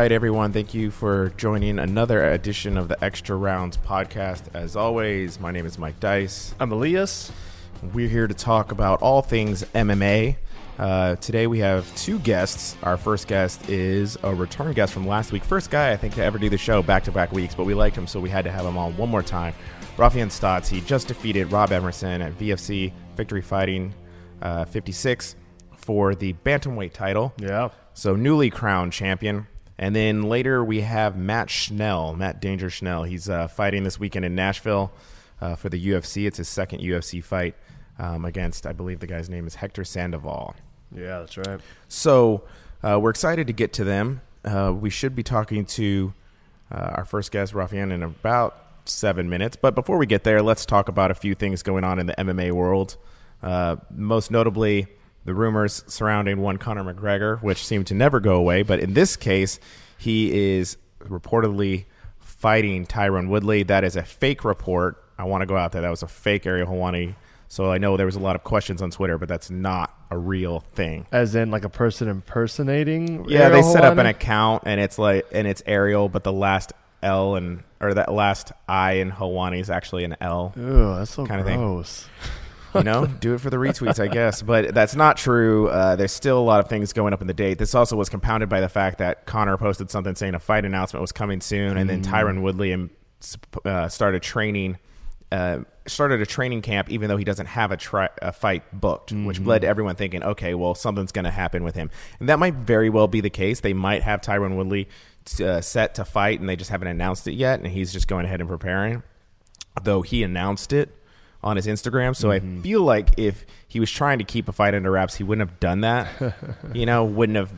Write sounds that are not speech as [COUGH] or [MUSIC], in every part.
right, everyone. Thank you for joining another edition of the Extra Rounds podcast. As always, my name is Mike Dice. I'm Elias. We're here to talk about all things MMA. Uh, today we have two guests. Our first guest is a return guest from last week. First guy, I think, to ever do the show back to back weeks, but we liked him, so we had to have him on one more time. Raufeon Stots. He just defeated Rob Emerson at VFC Victory Fighting uh, 56 for the Bantamweight title. Yeah. So newly crowned champion. And then later we have Matt Schnell, Matt Danger Schnell. He's uh, fighting this weekend in Nashville uh, for the UFC. It's his second UFC fight um, against, I believe the guy's name is Hector Sandoval. Yeah, that's right. So uh, we're excited to get to them. Uh, we should be talking to uh, our first guest, Raufeon, in about seven minutes. But before we get there, let's talk about a few things going on in the MMA world. Uh, most notably, the rumors surrounding one Conor McGregor, which seem to never go away. But in this case, he is reportedly fighting Tyron Woodley. That is a fake report. I want to go out there. That was a fake Ariel Helwani. So I know there was a lot of questions on Twitter, but that's not a real thing. As in, like a person impersonating. Yeah, Ariel they set up an account and it's like and it's Ariel, but the last L and or that last I in Helwani is actually an L. Ew, that's so kinda thing. [LAUGHS] you know, [LAUGHS] do it for the retweets, I guess. But that's not true. Uh, there's still a lot of things going up in the date. This also was compounded by the fact that Conor posted something saying a fight announcement was coming soon, and then Tyron Woodley uh, started training. Uh, started a training camp even though he doesn't have a, tri- a fight booked, which led to everyone thinking, okay, well, something's going to happen with him. And that might very well be the case. They might have Tyron Woodley uh, set to fight and they just haven't announced it yet, and he's just going ahead and preparing though he announced it on his Instagram. So I feel like if he was trying to keep a fight under wraps, he wouldn't have done that. [LAUGHS] you know, wouldn't have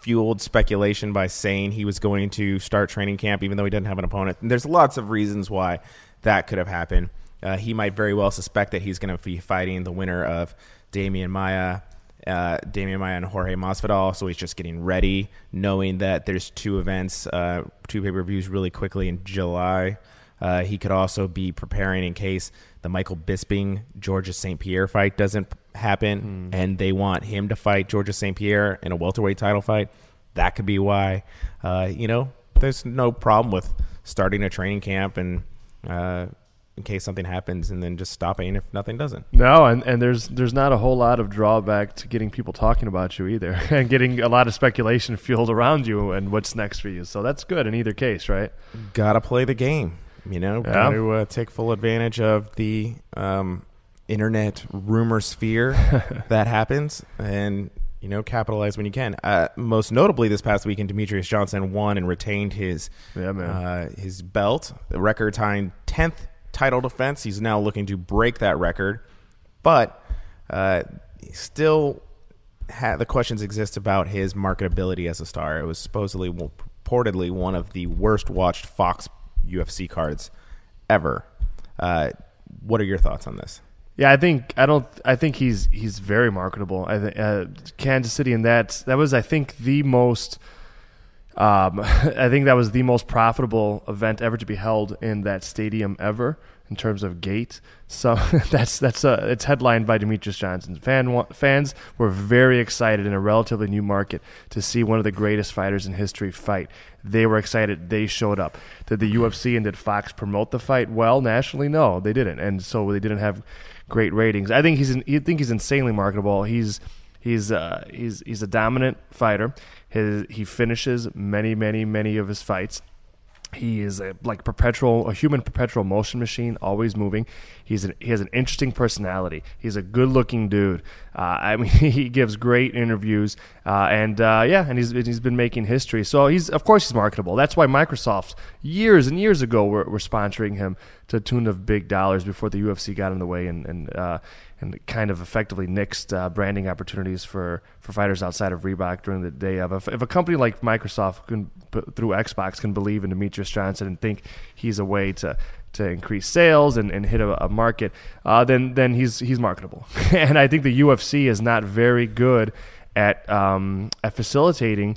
fueled speculation by saying he was going to start training camp, even though he didn't have an opponent. And there's lots of reasons why that could have happened. Uh, he might very well suspect that he's going to be fighting the winner of Demian Maia. Uh, Demian Maia and Jorge Masvidal, so he's just getting ready, knowing that there's two events, uh, two pay per views really quickly in July. Uh, he could also be preparing in case the Michael Bisping Georges St. Pierre fight doesn't happen, and they want him to fight Georges St. Pierre in a welterweight title fight. That could be why. Uh, you know, there's no problem with starting a training camp and uh, in case something happens, and then just stopping if nothing doesn't. No, and, and there's there's not a whole lot of drawback to getting people talking about you either, [LAUGHS] and getting a lot of speculation [LAUGHS] fueled around you and what's next for you. So that's good in either case, right? Gotta play the game. You know, Yeah. gotta uh, take full advantage of the um, internet rumor sphere [LAUGHS] that happens, and you know, capitalize when you can. Uh, most notably, this past weekend, Demetrious Johnson won and retained his Yeah, uh, his belt, the record tying tenth title defense. He's now looking to break that record, but uh, still ha- the questions exist about his marketability as a star. It was supposedly, well, purportedly, one of the worst watched Fox UFC cards ever. Uh, what are your thoughts on this? Yeah, I think I don't. I think he's he's very marketable. I think uh, Kansas City, and that that was I think the most. Um, [LAUGHS] I think that was the most profitable event ever to be held in that stadium ever in terms of gate. So [LAUGHS] that's that's a, it's headlined by Demetrious Johnson. Fan fans were very excited in a relatively new market to see one of the greatest fighters in history fight. They were excited. They showed up. Did the UFC and did Fox promote the fight well nationally? No, they didn't, and so they didn't have great ratings. I think he's I think he's insanely marketable. He's he's uh, he's he's a dominant fighter. His he finishes many many many of his fights. He is a like perpetual a human perpetual motion machine, always moving. He's an, he has an interesting personality. He's a good looking dude. Uh, I mean, [LAUGHS] he gives great interviews, uh, and uh, yeah, and he's he's been making history. So he's of course he's marketable. That's why Microsoft years and years ago were, were sponsoring him to tune of big dollars before the UFC got in the way and and uh, and kind of effectively nixed uh, branding opportunities for, for fighters outside of Reebok during the day of. If, if a company like Microsoft can through Xbox can believe in Demetrious Johnson and think he's a way to to increase sales and, and hit a, a market, uh, then then he's he's marketable. [LAUGHS] and I think the UFC is not very good at um, at facilitating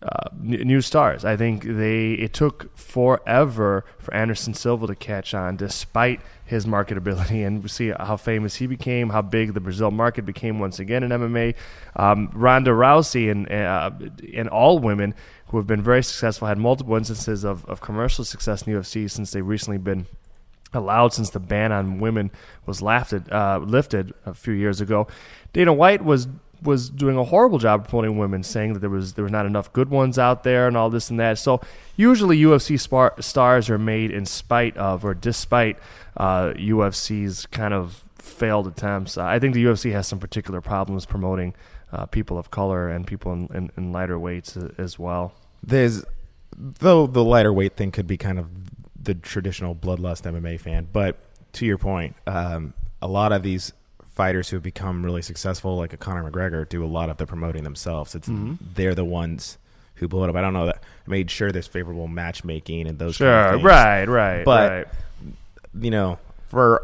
uh, new stars. I think they it took forever for Anderson Silva to catch on, despite his marketability, [LAUGHS] and we see how famous he became, how big the Brazil market became once again in MMA. Um, Ronda Rousey and uh, and all women who have been very successful had multiple instances of, of commercial success in UFC since they've recently been allowed since the ban on women was lifted uh, lifted a few years ago. Dana White was was doing a horrible job promoting women, saying that there was there was not enough good ones out there and all this and that. So usually UFC spar- stars are made in spite of or despite uh, UFC's kind of failed attempts. I think the UFC has some particular problems promoting uh, people of color and people in, in, in lighter weights as well. There's though the lighter weight thing could be kind of the traditional bloodlust MMA fan, but to your point, um, a lot of these fighters who have become really successful, like a Conor McGregor, do a lot of the promoting themselves. It's Mm-hmm. they're the ones who blow it up. I don't know that I made sure there's favorable matchmaking and those. Sure, kind of things. right, right, But right. you know, for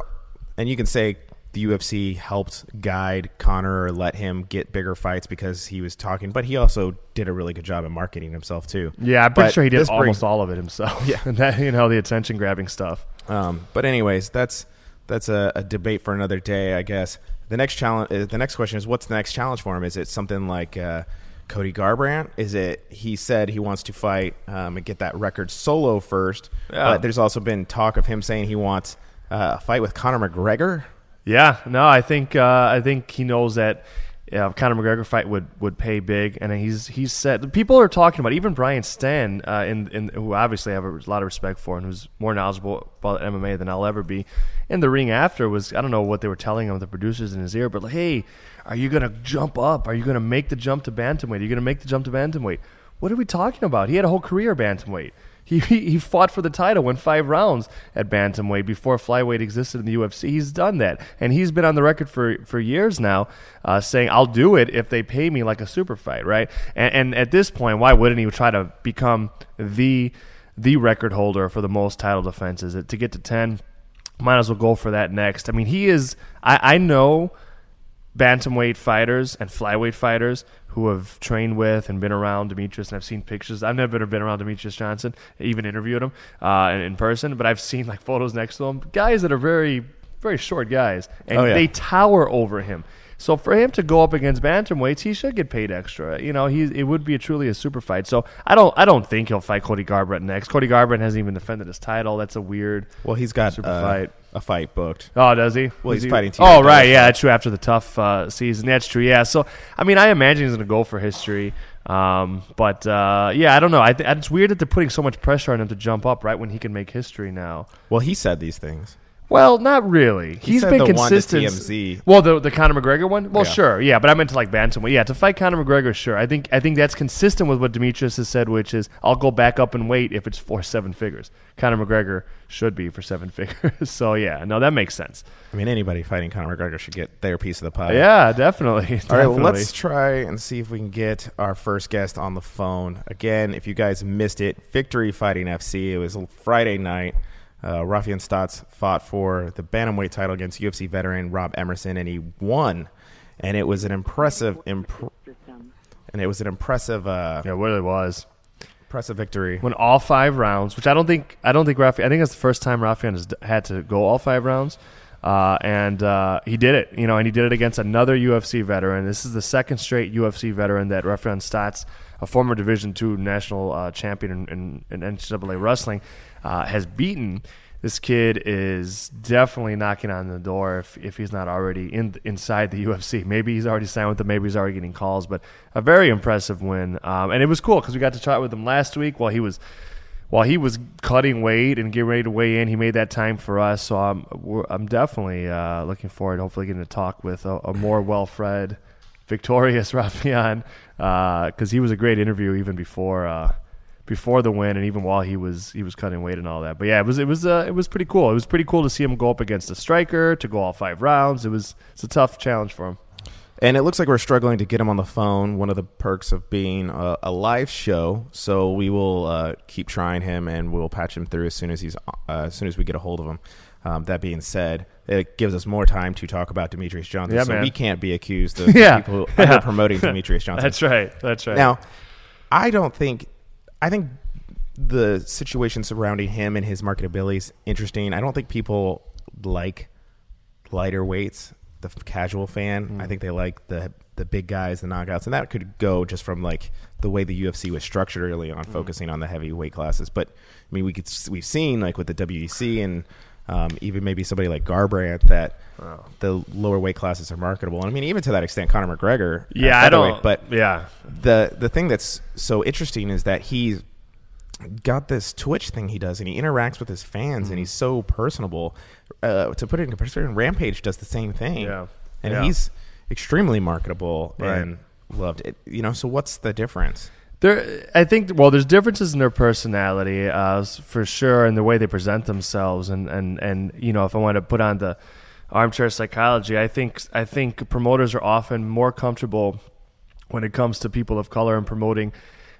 and you can say the UFC helped guide Conor or let him get bigger fights because he was talking, but he also did a really good job at marketing himself too. Yeah, I'm pretty But sure he did almost brings- all of it himself. Yeah. and [LAUGHS] that you know the attention grabbing stuff. Um, but anyways, that's that's a, a debate for another day, I guess. The next challenge, uh, the next question is, what's the next challenge for him? Is it something like uh, Cody Garbrandt? Is it he said he wants to fight um, and get that record solo first? Yeah. But there's also been talk of him saying he wants uh, a fight with Conor McGregor. Yeah, no, I think uh, I think he knows that uh, Conor McGregor fight would, would pay big, and he's he's said people are talking about even Brian Stann, uh, in, in who obviously I have a lot of respect for, and who's more knowledgeable about MMA than I'll ever be. In the ring after was I don't know what they were telling him the producers in his ear, but like, hey, are you gonna jump up? Are you gonna make the jump to bantamweight? Are you gonna make the jump to bantamweight? What are we talking about? He had a whole career bantamweight. He, he fought for the title, went five rounds at bantamweight before flyweight existed in the UFC. He's done that, and he's been on the record for for years now, uh, saying I'll do it if they pay me like a super fight, right? And, and at this point, why wouldn't he try to become the the record holder for the most title defenses? To get to ten, might as well go for that next. I mean, he is. I, I know bantamweight fighters and flyweight fighters who have trained with and been around Demetrious, and I've seen pictures. I've never been around Demetrious Johnson, even interviewed him uh, in, person, but I've seen like photos next to him. Guys that are very, very short guys, and Oh, yeah. they tower over him. So for him to go up against bantamweights, he should get paid extra. You know, he it would be a truly a super fight. So I don't I don't think he'll fight Cody Garbrandt next. Cody Garbrandt hasn't even defended his title. That's a weird. Well, he's got Super uh, fight. a fight booked. Oh, does he? Well, Is he's he- fighting Oh, TJ right. Yeah, that's true. After the tough uh, season, that's true. Yeah. So, I mean, I imagine he's going to go for history. Um, but uh, yeah, I don't know. I th- it's weird that they're putting so much pressure on him to jump up right when he can make history now. Well, he said these things. Well, not really. He He's said been the one to consistent. TMZ. Well, the the Conor McGregor one. Well, Yeah. sure, yeah, but I meant to like bantamweight. Yeah, to fight Conor McGregor, sure. I think I think that's consistent with what Demetrious has said, which is I'll go back up and wait if it's for seven figures. Conor McGregor should be for seven [LAUGHS] figures. so yeah, no, that makes sense. I mean, anybody fighting Conor McGregor should get their piece of the pie. Yeah, definitely. [LAUGHS] All right, definitely. let's try and see if we can get our first guest on the phone. Again, if you guys missed it, Victory Fighting FC. It was Friday night. Uh, Raufeon Stots fought for the bantamweight title against UFC veteran Rob Emerson, and he won. And it was an impressive, imp- and it was an impressive, uh, Yeah, it really was. impressive victory. Won all five rounds, which I don't think I don't think Rafi. I think that's the first time Raufeon has had to go all five rounds, uh, and uh, he did it. You know, and he did it against another UFC veteran. This is the second straight UFC veteran that Raufeon Stots, a former Division two national uh, champion in, in, in NCAA wrestling, uh, has beaten. This kid is definitely knocking on the door if, if he's not already in inside the [LAUGHS] UFC. Maybe he's already signed with them. Maybe he's already getting calls. But a very impressive win, um, and it was cool because we got to chat with him last week while he was while he was cutting weight and getting ready to weigh in. He made that time for us, so I'm I'm definitely uh, looking forward. Hopefully, getting to talk with a, a more well fred, victorious [LAUGHS] Raufeon because he was a great interview even before. Uh, before the win and even while he was he was cutting weight and all that. But yeah, it was it was uh, it was pretty cool. It was pretty cool to see him go up against a striker to go all five rounds. It was it's a tough challenge for him. And it looks like we're struggling to get him on the phone. One of the perks of being a, a live show, so we will uh, keep trying him, and we'll patch him through as soon as he's uh, as soon as we get a hold of him. Um, that being said, it gives us more time to talk about Demetrious Johnson, Yeah, so man. we can't be accused [LAUGHS] of Yeah. people Yeah. promoting [LAUGHS] Demetrious Johnson. That's right. That's right. Now, I don't think. I think the situation surrounding him and his marketability is interesting. I don't think people like lighter weights. The casual fan, Mm. I think they like the the big guys, the knockouts, and that could go just from like the way the UFC was structured early Mm. on, focusing on the heavy weight classes. But I mean, we could we've seen like with the WEC and um, even maybe somebody like Garbrandt that the lower weight classes are marketable. And I mean, even to that extent, Conor McGregor. Yeah, I don't. But yeah, the the thing that's so interesting is that he's got this Twitch thing he does, and he interacts with his fans, Mm-hmm. and he's so personable. Uh, to put it in comparison, Rampage does the same thing, Yeah. and Yeah. he's extremely marketable Right. and loved. It, you know, so what's the difference? There, I think. Well, there's differences in their personality, uh, for sure, and the way they present themselves, and and and you know, if I want to put on the armchair psychology, I think I think promoters are often more comfortable when it comes to people of color and promoting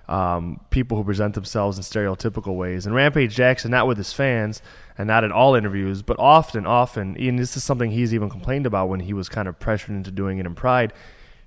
um, people who present themselves in stereotypical ways. And Rampage Jackson, not with his fans and not in all interviews, but often, often, and this is something he's even complained about when he was kind of pressured into doing it in Pride.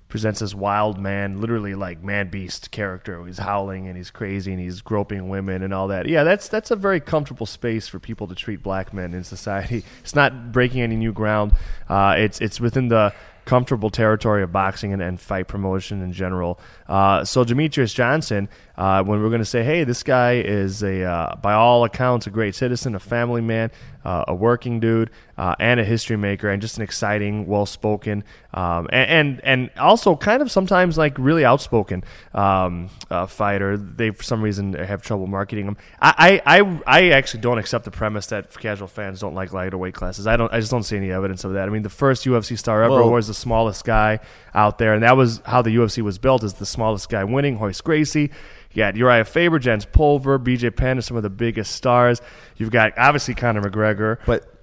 Presents this wild man, literally like man beast character. He's howling and he's crazy and he's groping women and all that. Yeah, that's that's a very comfortable space for people to treat black men in society. [LAUGHS] It's not breaking any new ground. Uh, it's it's within the comfortable territory of boxing and, and fight promotion in general. Uh, so Demetrious Johnson, uh, when we're going to say, hey, this guy is a, uh, by all accounts, a great citizen, a family man, uh, a working dude, uh, and a history maker, and just an exciting, well-spoken, um, and, and and also kind of sometimes like really outspoken um, uh, fighter. They for some reason have trouble marketing him. I, I I actually don't accept the premise that casual fans don't like lighter weight classes. I don't. I just don't see any evidence of that. I mean, the first UFC star ever Well- was the smallest guy out there, and that was how the UFC was built: is the smallest guy winning. Royce Gracie. You got Urijah Faber, Jens Pulver, BJ Penn, are some of the biggest stars. You've got obviously Conor McGregor, But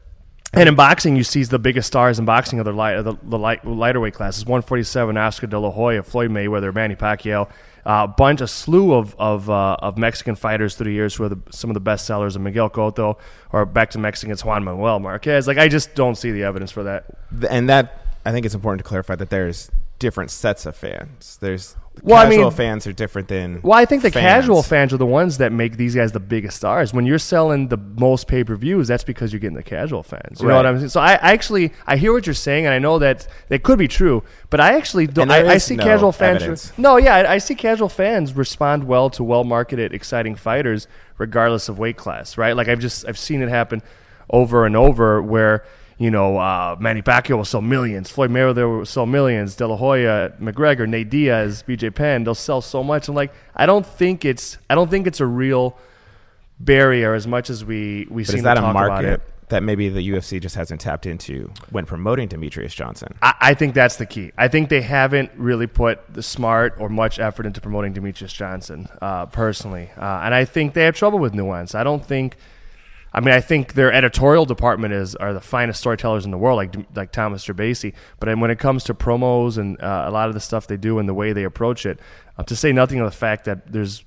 and in boxing, you see the biggest stars in boxing of the, light, the, the light, lighter weight classes: 147, Oscar De La Hoya, Floyd Mayweather, Manny Pacquiao, a uh, bunch, a slew of of, uh, of Mexican fighters through the years who are the, some of the best sellers, of Miguel Cotto, or back to Mexicans, Juan Manuel Marquez. Like, I just don't see the evidence for that. and that I think it's important to clarify that there's different sets of fans. There's Well, I casual mean- fans are different than Well, I think the fans. casual fans are the ones that make these guys the biggest stars. When you're selling the most pay per views, that's because you're getting the casual fans. You know what I'm saying? So I, I actually I hear what you're saying, and I know that that could be true. But I actually don't. I, I see no casual fans. No, yeah, I, I see casual fans respond well to well marketed, exciting fighters, regardless of weight class. Right? Like I've just I've seen it happen over and over where. You know, uh, Manny Pacquiao will sell millions. Floyd Mayweather will sell millions. De La Hoya, McGregor, Nate Diaz, BJ Penn, they'll sell so much. And like, I don't think it's, I don't think it's a real barrier as much as we we But seem is that to a talk about market that maybe the UFC just hasn't tapped into when promoting Demetrious Johnson? I, I think that's the key. I think they haven't really put the smart or much effort into promoting Demetrious Johnson uh, personally, uh, and I think they have trouble with nuance. I don't think. I mean, I think their editorial department is are the finest storytellers in the world, like like Thomas Gerbasi. But when it comes to promos and uh, a lot of the stuff they do and the way they approach it, uh, to say nothing of the fact that there's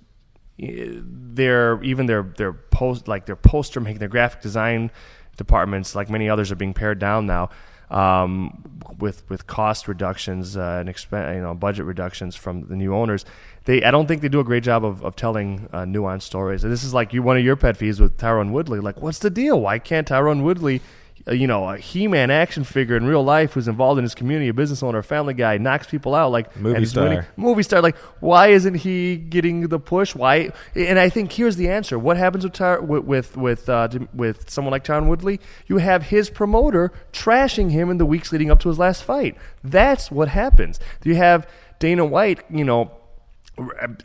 their even their their post like their poster making their graphic design departments like many others are being pared down now um, with with cost reductions uh, and expen- you know budget reductions from the new owners they I don't think they do a great job of, of telling uh, nuanced stories and this is like you one of your pet peeves with Tyron Woodley like what's the deal why can't Tyron Woodley uh, you know, a He-Man action figure in real life who's involved in his community, a business owner, a family guy, knocks people out like Movie star. winning- movie star. Like, why isn't he getting the push? Why? And I think here's the answer. What happens with Tyr- with with with, uh, with someone like Tyron Woodley? You have his promoter trashing him in the weeks leading up to his last fight. That's what happens. You have Dana White, you know.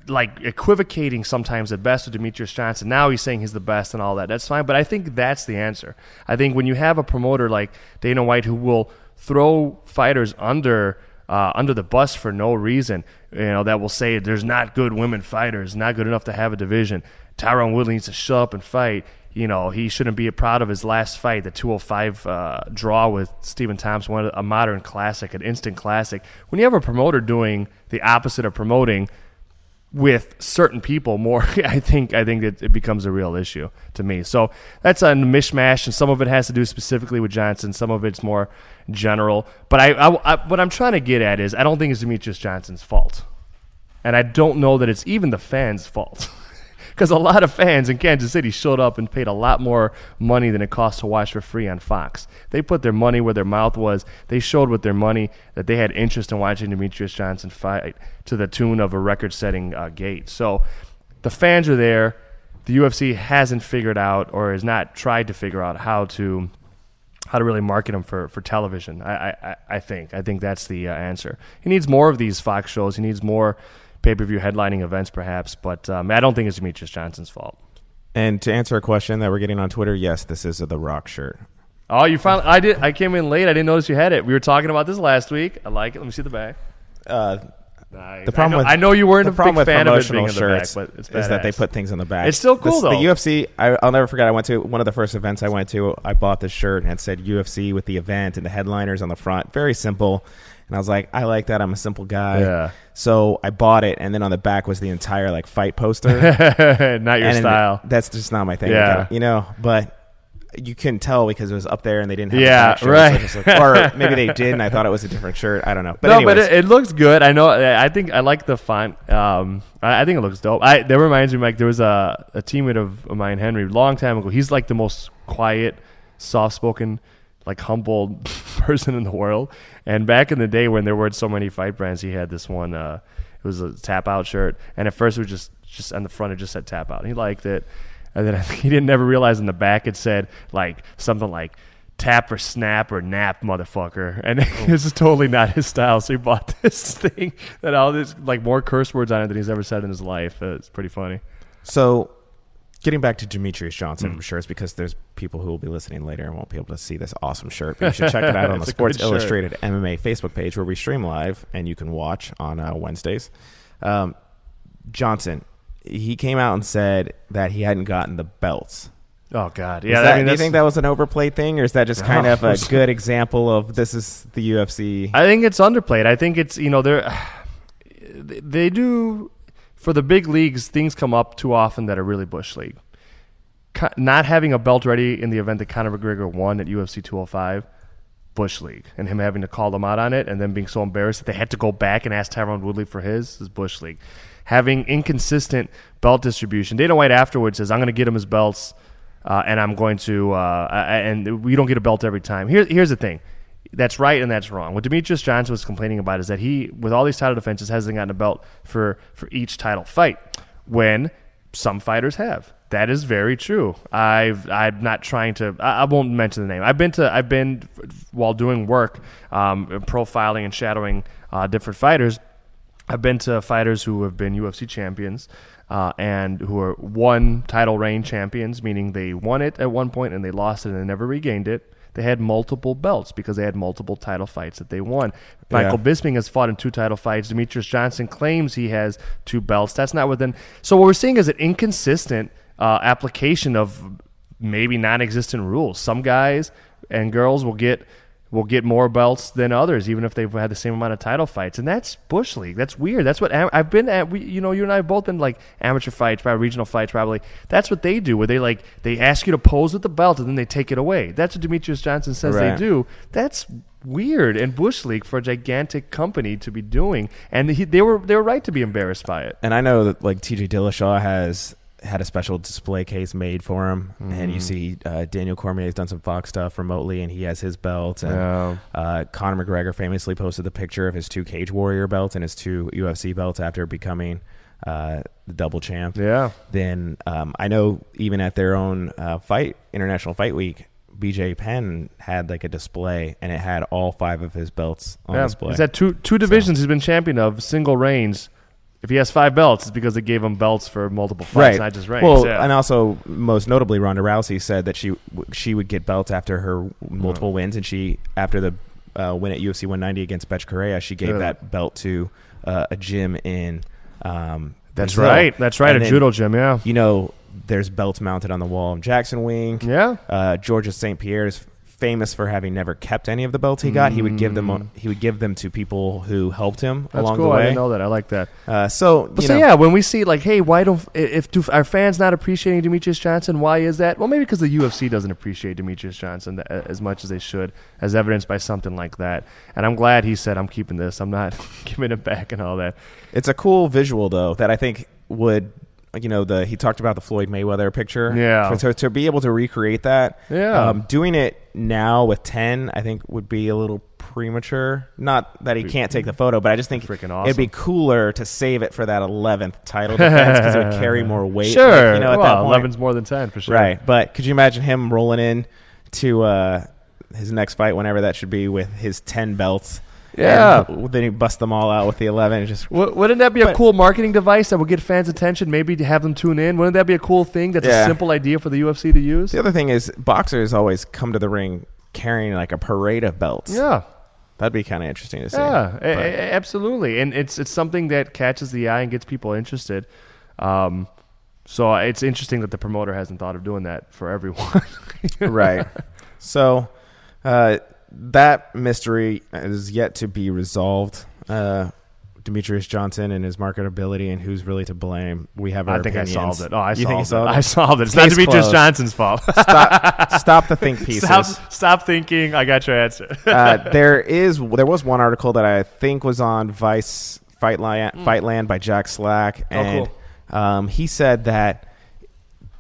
Like equivocating sometimes at best with Demetrious Johnson. Now he's saying he's the best and all that. That's fine, but I think that's the answer. I think when you have a promoter like Dana White who will throw fighters under uh, under the bus for no reason. You know that will say there's not good women fighters, not good enough to have a division. Tyron Woodley needs to show up and fight. You know he shouldn't be proud of his last fight, the 205 uh, draw with Stephen Thompson, a modern classic, an instant classic. When you have a promoter doing the opposite of promoting with certain people more [LAUGHS] i think i think that it becomes a real issue to me. So that's a mishmash and some of it has to do specifically with johnson some of it's more general. But i, I, I what i'm trying to get at is i don't think it's demetrious johnson's fault. And I don't know that it's even the fans' fault. [LAUGHS] Because a lot of fans in Kansas City showed up and paid a lot more money than it costs to watch for free on Fox. They put their money where their mouth was. They showed with their money that they had interest in watching Demetrious Johnson fight to the tune of a record setting uh, gate. So the fans are there. The UFC hasn't figured out or has not tried to figure out how to how to really market him for, for television. I, I, I think I think that's the uh, answer. He needs more of these Fox shows. He needs more pay per view headlining events, perhaps. But um, I don't think it's Demetrious Johnson's fault. And to answer a question that we're getting on Twitter, yes, this is a The Rock shirt. Oh, you finally! I did. I came in late. I didn't notice you had it. We were talking about this last week. I like it. Let me see the back. Uh, Nice. the problem I know, with I know you weren't the a problem big fan of it being in the back, shirts but it's is that they put things in the back. It's still cool, This- though. The UFC, I, I'll never forget. I went to one of the first events I went to. I bought this shirt and it said UFC with the event and the headliners on the front. Very simple. And I was like, I like that. I'm a simple guy. Yeah. So I bought it, and then on the back was the entire like fight poster. [LAUGHS] not your and style. That's just not my thing. Yeah. Like, you know, but you couldn't tell because it was up there and they didn't have Yeah, the back shirt, so right. I just or [LAUGHS] maybe they did and I thought it was a different shirt. I don't know. But no, anyways, but it, it looks good. I know. I think I like the font. Um, I, I think it looks dope. I that reminds me, Mike. There was a a teammate of mine, Henry, long time ago. He's like the most quiet, soft spoken, like humble [LAUGHS] person in the world. And back in the day when there weren't so many fight brands, he had this one. Uh, it was a tap out shirt, and at first it was just just on the front it just said tap out. And he liked it, and then I [LAUGHS] think he didn't never realize in the back it said like something like tap or snap or nap, motherfucker. [LAUGHS] And this is totally not his style. So he bought this thing that all this like more curse words on it than he's ever said in his life. Uh, It's pretty funny. So, getting back to Demetrius Johnson. I'm sure it's because there's people who will be listening later and won't be able to see this awesome shirt. But you should [LAUGHS] check it out on the Sports. Illustrated MMA Facebook page where we stream live and you can watch on uh, Wednesdays. Um, Johnson, he came out and said that he hadn't gotten the belts. Oh God, yeah. that- I mean, do you think that was an overplayed thing, or is that just kind No. of a [LAUGHS] good example of this is the UFC? I think it's underplayed. I think it's you know they're [SIGHS] they do for the big leagues things come up too often that are really bush league. Not having a belt ready in the event that Conor McGregor won at UFC 205, bush league, and him having to call them out on it, and then being so embarrassed that they had to go back and ask Tyron Woodley for his is bush league. Having inconsistent belt distribution. Dana White afterwards says, "I'm going to get him his belts." Uh, and I'm going to, uh, and we don't get a belt every time. Here, here's the thing that's right and that's wrong. What Demetrious Johnson was complaining about is that he, with all these title defenses, hasn't gotten a belt for for each title fight. When some fighters have, that is very true. I've I'm not trying to. I, I won't mention the name. I've been to. I've been while doing work, um, profiling and shadowing uh, different fighters. I've been to fighters who have been UFC champions uh, and who are one title reign champions, meaning they won it at one point and they lost it and they never regained it. They had multiple belts because they had multiple title fights that they won. Michael Bisping has fought in two title fights. Demetrious Johnson claims he has two belts. That's not within. So what we're seeing is an inconsistent uh, application of maybe non-existent rules. Some guys and girls will get will get more belts than others, even if they've had the same amount of title fights. And that's bush league. That's weird. That's what am- I've been at. We, you know, you and I have both been like amateur fights, probably regional fights. Probably that's what they do. Where they like they ask you to pose with the belt and then they take it away. That's what Demetrious Johnson says Right. they do. That's weird and bush league for a gigantic company to be doing. And he, they were they were right to be embarrassed by it. and I know that like TJ Dillashaw has had a special display case made for him, and Mm-hmm. you see uh, Daniel Cormier has done some Fox stuff remotely, and he has his belt. And Yeah. uh, Conor McGregor famously posted the picture of his two Cage Warrior belts and his two UFC belts after becoming uh, the double champ. Yeah. Then um, I know even at their own uh, fight, International Fight Week. BJ Penn had like a display, and it had all five of his belts on Yeah, display. he's had two two divisions he's been champion of, single reigns. If he has five belts, it's because they gave him belts for multiple fights, not just reigns. Well, yeah. and also most notably, Ronda Rousey said that she she would get belts after her multiple Uh-huh. wins, and she after the uh, win at UFC 190 against Bethe Correia, she gave Yeah. that belt to uh, a gym in. Um, That's Brazil. right. That's right. And a then, judo gym. Yeah. You know, there's belts mounted on the wall in Jackson Wink. Yeah. Uh, Georges St. Pierre's famous for having never kept any of the belts he got. He would give them he would give them to people who helped him Mm. That's along cool. the I way. didn't know that. I like that. Uh, so, But you so know, yeah, when we see like, hey, why don't if do our fans not appreciating Demetrious Johnson? Why is that? Well, maybe because the UFC doesn't appreciate Demetrious Johnson as much as they should, as evidenced by something like that. And I'm glad he said, "I'm keeping this. I'm not [LAUGHS] giving it back," and all that. It's a cool visual though that I think would you know the he talked about the Floyd Mayweather picture. Yeah. So to, be able to recreate that, Yeah. um, doing it now with ten, I think would be a little premature. Not that he can't take the photo, but I just think Freaking awesome. it'd be cooler to save it for that eleventh title defense because it would carry [LAUGHS] more weight. like, Sure, you know, at well, that point. eleven's more than ten for sure. Right, but could you imagine him rolling in to uh, his next fight, whenever that should be, with his ten belts? Yeah. and then he bust them all out with the eleven. And just Wouldn't that be a But- cool marketing device that would get fans' attention? Maybe to have them tune in. Wouldn't that be a cool thing? That's a simple idea for the UFC to use. The other thing is, boxers always come to the ring carrying like a parade of belts. Yeah. That'd be kind of interesting to see. Yeah, a- a- absolutely, and it's it's something that catches the eye and gets people interested. Um, so it's interesting that the promoter hasn't thought of doing that for everyone. [LAUGHS] right. So uh, that mystery is yet to be resolved. Uh, Demetrious Johnson and his marketability and who's really to blame. We have our I think I solved it. Oh, I you solved solved it. I solved it. It's not Case Demetrious closed. Johnson's fault. [LAUGHS] stop, stop the think [LAUGHS] pieces. stop, stop thinking. I got your answer. uh, there is there was one article that I think was on Vice Fightland, Fightland by Jack Slack, Oh, and um, he said that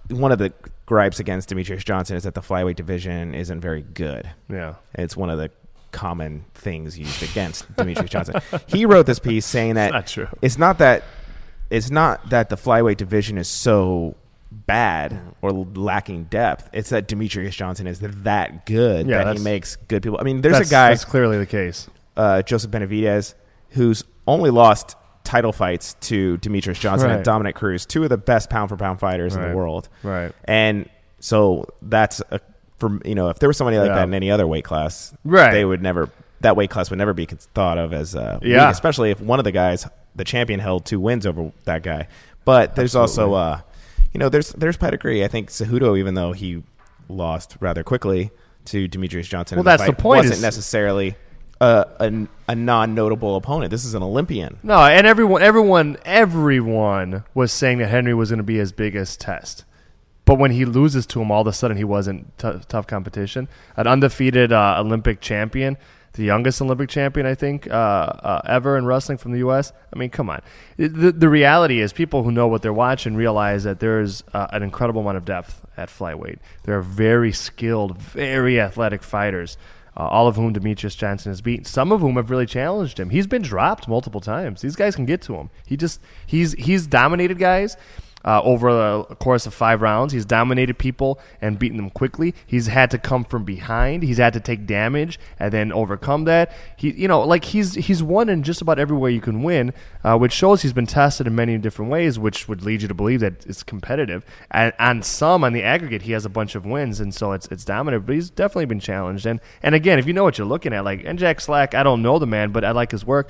one of the gripes against Demetrious Johnson is that the flyweight division isn't very good. yeah, It's one of the common things used against [LAUGHS] Demetrious Johnson. He wrote this piece saying that not true. it's not that it's not that the flyweight division is so bad or lacking depth. It's that Demetrious Johnson is that good Yeah, that he makes good people. I mean, there's a guy That's clearly the case. uh, Joseph Benavidez, who's only lost title fights to Demetrious Johnson Right. and Dominick Cruz, two of the best pound for pound fighters in the world. Right. And so that's a, from you know if there was somebody like Yeah. that in any other weight class, Right. They would never that weight class would never be thought of as uh, Yeah. weak, especially if one of the guys, the champion, held two wins over that guy. But there's also uh, you know there's there's pedigree. I think Cejudo, even though he lost rather quickly to Demetrious Johnson, Well, in the that's the fight, point Wasn't is- necessarily a, a, a non-notable opponent. This is an Olympian. No, and everyone, everyone, everyone was saying that Henry was going to be his biggest test. But when he loses to him, all of a sudden he wasn't t- tough competition. An undefeated uh, Olympic champion, the youngest Olympic champion, I think, uh, uh, ever in wrestling from the U.S. I mean, come on. The, the reality is, people who know what they're watching realize that there's uh, an incredible amount of depth at flyweight. There are very skilled, very athletic fighters uh, all of whom Demetrious Johnson has beaten. Some of whom have really challenged him. He's been dropped multiple times. These guys can get to him. He just he's he's dominated guys. Uh, over a course of five rounds, he's dominated people and beaten them quickly. He's had to come from behind. He's had to take damage and then overcome that. He, you know, like he's he's won in just about every way you can win, uh, which shows he's been tested in many different ways, which would lead you to believe that it's competitive. And on some, on the aggregate, he has a bunch of wins, and so it's it's dominant. But he's definitely been challenged. And and again, if you know what you're looking at, like and Jack Slack, I don't know the man, but I like his work.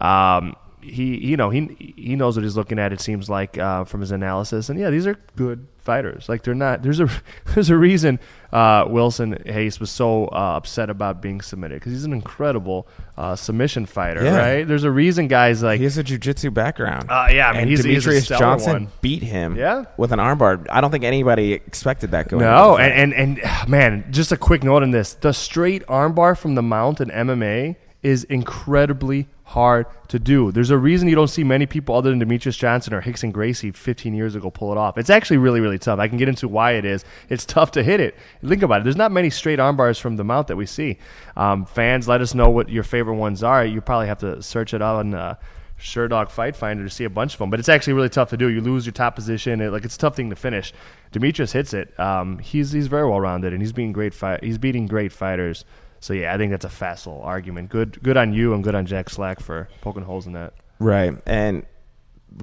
Um, he you know he he knows what he's looking at. It seems like uh, from his analysis, and yeah, these are good fighters. Like they're not. There's a [LAUGHS] there's a reason uh, Wilson Reis was so uh, upset about being submitted because he's an incredible uh, submission fighter, Yeah. right? There's a reason guys like He has a jujitsu background. Uh, yeah, I mean, and he's- he's a Demetrious stellar Johnson one. beat him Yeah. with an armbar. I don't think anybody expected that going No, into the fight. and, and and man, just a quick note on this: the straight armbar from the mount in MMA is incredibly hard to do. There's a reason you don't see many people other than Demetrious Johnson or Rickson Gracie 15 years ago pull it off. It's actually really, really tough. I can get into why it is. It's tough to hit it. Think about it. There's not many straight armbars from the mount that we see. Um, fans, let us know what your favorite ones are. You probably have to search it on. Uh, Sherdog Fight Finder to see a bunch of them, but it's actually really tough to do. You lose your top position, it, like it's a tough thing to finish. Demetrious hits it. Um, he's he's very well rounded, and he's being great. He's beating great fighters. So yeah, I think that's a fast little argument. Good good on you, and good on Jack Slack for poking holes in that. Right. And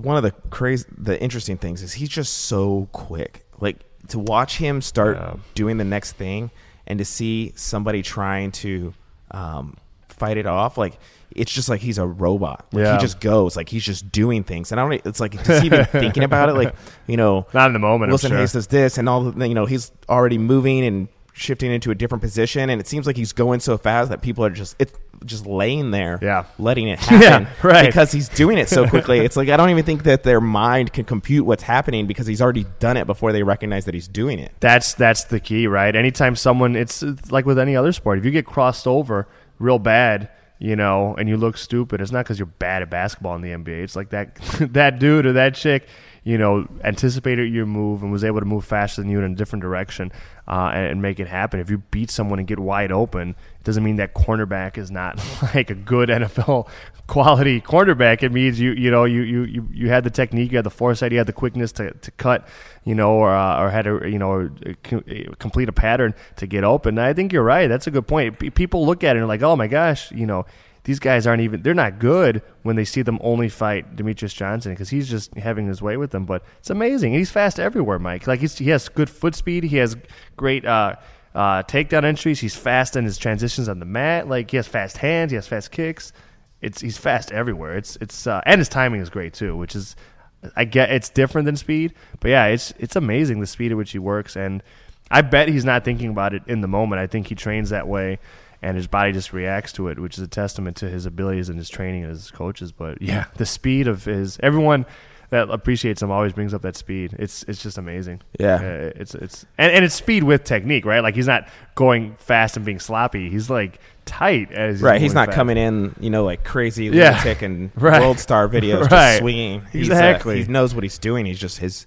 one of the crazy, the interesting things is he's just so quick. Like to watch him start Yeah. doing the next thing and to see somebody trying to um, fight it off, like it's just like he's a robot. Like Yeah. he just goes, like he's just doing things. And I don't, it's like, is he even thinking about it? Like, [LAUGHS] you know, Not in the moment. Wilson sure. Reis does this and all the, you know, he's already moving and shifting into a different position, and it seems like he's going so fast that people are just it's just laying there, Yeah. letting it [LAUGHS] happen, Yeah, right. Because he's doing it so quickly. it's like I don't even think that their mind can compute what's happening because he's already done it before they recognize that he's doing it. That's that's the key, right? Anytime someone, it's, it's like with any other sport. If you get crossed over real bad, you know, and you look stupid, it's not because you're bad at basketball in the NBA. It's like that [LAUGHS] that dude or that chick, you know, anticipated your move and was able to move faster than you in a different direction uh, and, and make it happen. If you beat someone and get wide open, it doesn't mean that cornerback is not [LAUGHS] like a good NFL quality cornerback. It means you you know you you you, you had the technique, you had the foresight, you had the quickness to, to cut, you know, or uh, or had to you know complete a pattern to get open. I think you're right. That's a good point. People look at it and like, oh my gosh, you know. These guys aren't even, they're not good when they see them only fight Demetrious Johnson because he's just having his way with them. But it's amazing. He's fast everywhere, Mike. Like he has good foot speed. He has great uh, uh, takedown entries. He's fast in his transitions on the mat. Like he has fast hands. He has fast kicks. It's he's fast everywhere. It's it's uh, and his timing is great too, which is I get it's different than speed, but yeah, it's it's amazing the speed at which he works, and I bet he's not thinking about it in the moment. I think he trains that way, and his body just reacts to it, which is a testament to his abilities and his training and his coaches. But yeah, the speed of his everyone that appreciates him always brings up that speed. It's it's just amazing. Yeah. Uh, it's it's and, and it's speed with technique, right? Like he's not going fast and being sloppy. He's like tight as Right, he's not fast. coming in, you know, like crazy Yeah. lunatic and [LAUGHS] Right. world star videos, [LAUGHS] Right. just swinging. He's, uh, Exactly. he knows what he's doing. He's just his,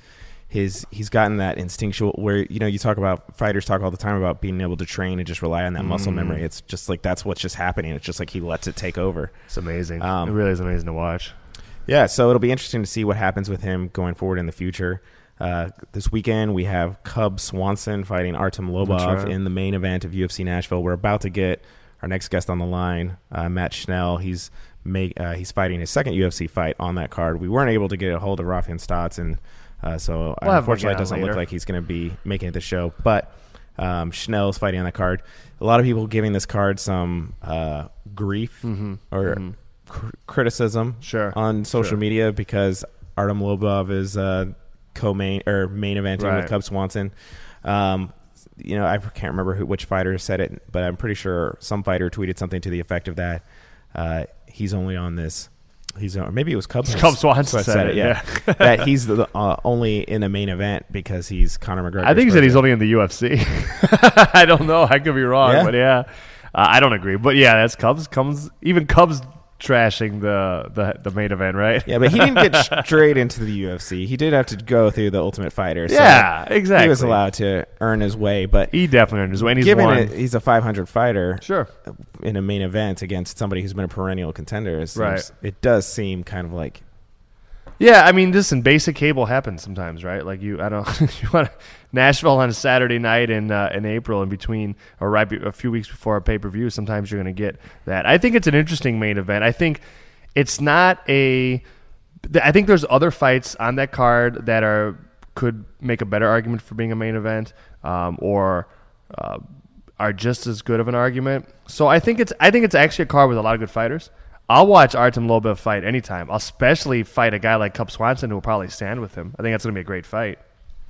his. He's gotten that instinctual where you know you talk about fighters talk all the time about being able to train and just rely on that muscle Mm. memory. It's just like that's what's just happening. It's just like he lets it take over. It's amazing. Um, it really is amazing to watch. Yeah, so it'll be interesting to see what happens with him going forward in the future. Uh, this weekend we have Cub Swanson fighting Artem Lobov right. in the main event of UFC Nashville. We're about to get our next guest on the line, uh, Matt Schnell. He's make, uh, he's fighting his second UFC fight on that card. We weren't able to get a hold of Raufeon Stots, and uh, so We'll unfortunately it doesn't look like he's going to be making it the show. But um, Schnell's fighting on that card. A lot of people giving this card some uh, grief or cr- criticism Sure. on social Sure. media because Artem Lobov is uh, co-main or main eventing Right. with Cub Swanson. Um, you know, I can't remember who, which fighter said it, but I'm pretty sure some fighter tweeted something to the effect of that. Uh, he's only on this. He's or maybe it was Cub. Cub Swanson said it, Yeah, that [LAUGHS] he's the, uh, only in the main event because he's Conor McGregor. I think he said he's only in the UFC. [LAUGHS] I don't know. I could be wrong, Yeah? but yeah, uh, I don't agree. But yeah, that's Cubs. Comes even Cubs trashing the the, the main event, right? Yeah, but he didn't get [LAUGHS] straight into the UFC. He did have to go through the Ultimate Fighter. So Yeah, exactly. He was allowed to earn his way, but He definitely earned his way. and He's given won. it, he's a 500 fighter Sure. in a main event against somebody who's been a perennial contender. It, seems, Right. it does seem kind of like Yeah, I mean, listen, basic cable happens sometimes, right? Like you, I don't, [LAUGHS] you want Nashville on a Saturday night in uh, in April, in between or right be, a few weeks before a pay per view. Sometimes you're going to get that. I think it's an interesting main event. I think it's not a. I think there's other fights on that card that are could make a better argument for being a main event, um, or. Uh, are just as good of an argument. So I think it's I think it's actually a card with a lot of good fighters. I'll watch Artem Lobov fight anytime. I'll especially fight a guy like Cub Swanson who will probably stand with him. I think that's going to be a great fight.